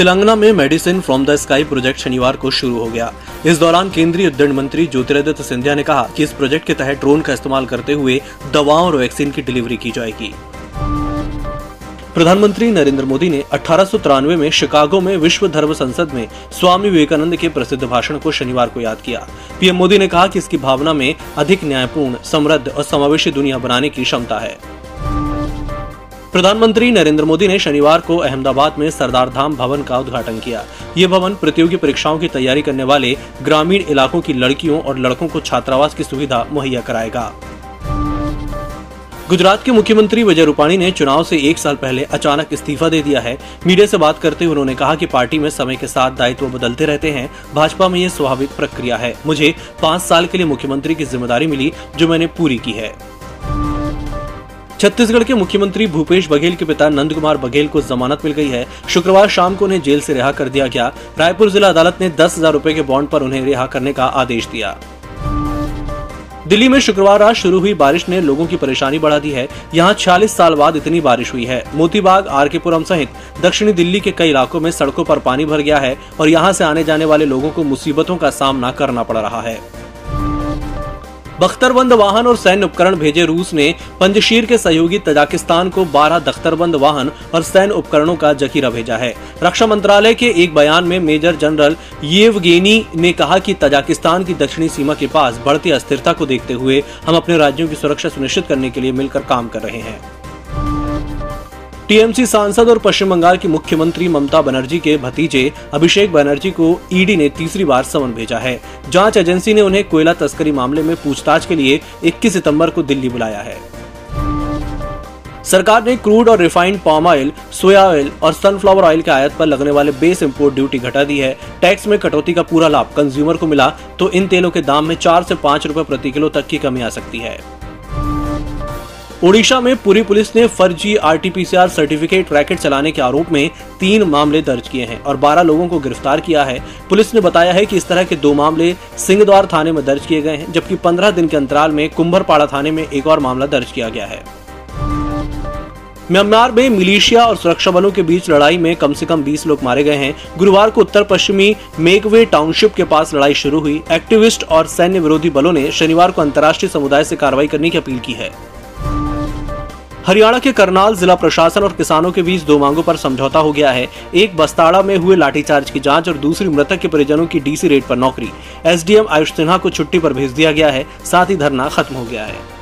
तेलंगाना में medicine from the sky project शनिवार को शुरू हो गया। इस दौरान केंद्रीय उद्यन मंत्री ज्योतिरादित्य सिंधिया ने कहा कि इस प्रोजेक्ट के तहत ड्रोन का इस्तेमाल करते हुए दवाओं और वैक्सीन की डिलीवरी की जाएगी। प्रधानमंत्री नरेंद्र मोदी ने अठारह सौ तिरानवे में शिकागो में विश्व धर्म संसद में स्वामी विवेकानंद के प्रसिद्ध भाषण को शनिवार को याद किया। पीएम मोदी ने कहा कि इसकी भावना में अधिक न्यायपूर्ण, समृद्ध और समावेशी दुनिया बनाने की क्षमता है। प्रधानमंत्री नरेंद्र मोदी ने शनिवार को अहमदाबाद में सरदार धाम भवन का उद्घाटन किया। ये भवन प्रतियोगी परीक्षाओं की तैयारी करने वाले ग्रामीण इलाकों की लड़कियों और लड़कों को छात्रावास की सुविधा मुहैया कराएगा। गुजरात के मुख्यमंत्री विजय रूपाणी ने चुनाव से एक साल पहले अचानक इस्तीफा दे दिया है। मीडिया से बात करते हुए उन्होंने कहा कि पार्टी में समय के साथ दायित्व बदलते रहते हैं। भाजपा में ये स्वाभाविक प्रक्रिया है। मुझे पाँच साल के लिए मुख्यमंत्री की ज़िम्मेदारी मिली, जो मैंने पूरी की है। छत्तीसगढ़ के मुख्यमंत्री भूपेश बघेल के पिता नंद कुमार बघेल को जमानत मिल गई है। शुक्रवार शाम को उन्हें जेल से रिहा कर दिया गया। रायपुर जिला अदालत ने दस हज़ार रूपए के बॉन्ड पर उन्हें रिहा करने का आदेश दिया। दिल्ली में शुक्रवार रात शुरू हुई बारिश ने लोगों की परेशानी बढ़ा दी है। यहाँ 40 साल बाद इतनी बारिश हुई है। मोतीबाग आर के पुरम सहित दक्षिणी दिल्ली के कई इलाकों में सड़कों पर पानी भर गया है और यहाँ से आने जाने वाले लोगों को मुसीबतों का सामना करना पड़ रहा है। बख्तरबंद वाहन और सैन्य उपकरण भेजे रूस ने पंजशीर के सहयोगी तजाकिस्तान को 12 दख्तरबंद वाहन और सैन्य उपकरणों का जखीरा भेजा है। रक्षा मंत्रालय के एक बयान में मेजर जनरल येवगेनी ने कहा कि तजाकिस्तान की दक्षिणी सीमा के पास बढ़ती अस्थिरता को देखते हुए हम अपने राज्यों की सुरक्षा सुनिश्चित करने के लिए मिलकर काम कर रहे हैं। टीएमसी सांसद और पश्चिम बंगाल की मुख्यमंत्री ममता बनर्जी के भतीजे अभिषेक बनर्जी को ईडी ने तीसरी बार समन भेजा है। जाँच एजेंसी ने उन्हें कोयला तस्करी मामले में पूछताछ के लिए 21 सितंबर को दिल्ली बुलाया है। सरकार ने क्रूड और refined palm oil, soya oil और सनफ्लावर ऑयल के आयात पर लगने वाले बेस इम्पोर्ट ड्यूटी घटा दी है। टैक्स में कटौती का पूरा लाभ कंज्यूमर को मिला तो इन तेलों के दाम में चार से पाँच रूपए प्रति किलो तक की कमी आ सकती है। ओडिशा में पुरी पुलिस ने फर्जी आरटीपीसीआर सर्टिफिकेट रैकेट चलाने के आरोप में तीन मामले दर्ज किए हैं और 12 लोगों को गिरफ़्तार किया है। पुलिस ने बताया है कि इस तरह के दो मामले सिंहद्वार थाने में दर्ज किए गए हैं, जबकि 15 दिन के अंतराल में कुंभरपाड़ा थाने में एक और मामला दर्ज किया गया है। म्यांमार में मिलिशिया और सुरक्षा बलों के बीच लड़ाई में कम से कम 20 लोग मारे गए हैं। गुरुवार को उत्तर पश्चिमी मेकवे टाउनशिप के पास लड़ाई शुरू हुई। एक्टिविस्ट और सैन्य विरोधी बलों ने शनिवार को अंतर्राष्ट्रीय समुदाय से कार्रवाई करने की अपील की है। हरियाणा के करनाल जिला प्रशासन और किसानों के बीच दो मांगों पर समझौता हो गया है। एक, बस्ताड़ा में हुए लाठीचार्ज की जाँच और दूसरी, मृतक के परिजनों की डीसी रेट पर नौकरी। एसडीएम आयुष सिन्हा को छुट्टी पर भेज दिया गया है। साथ ही धरना खत्म हो गया है।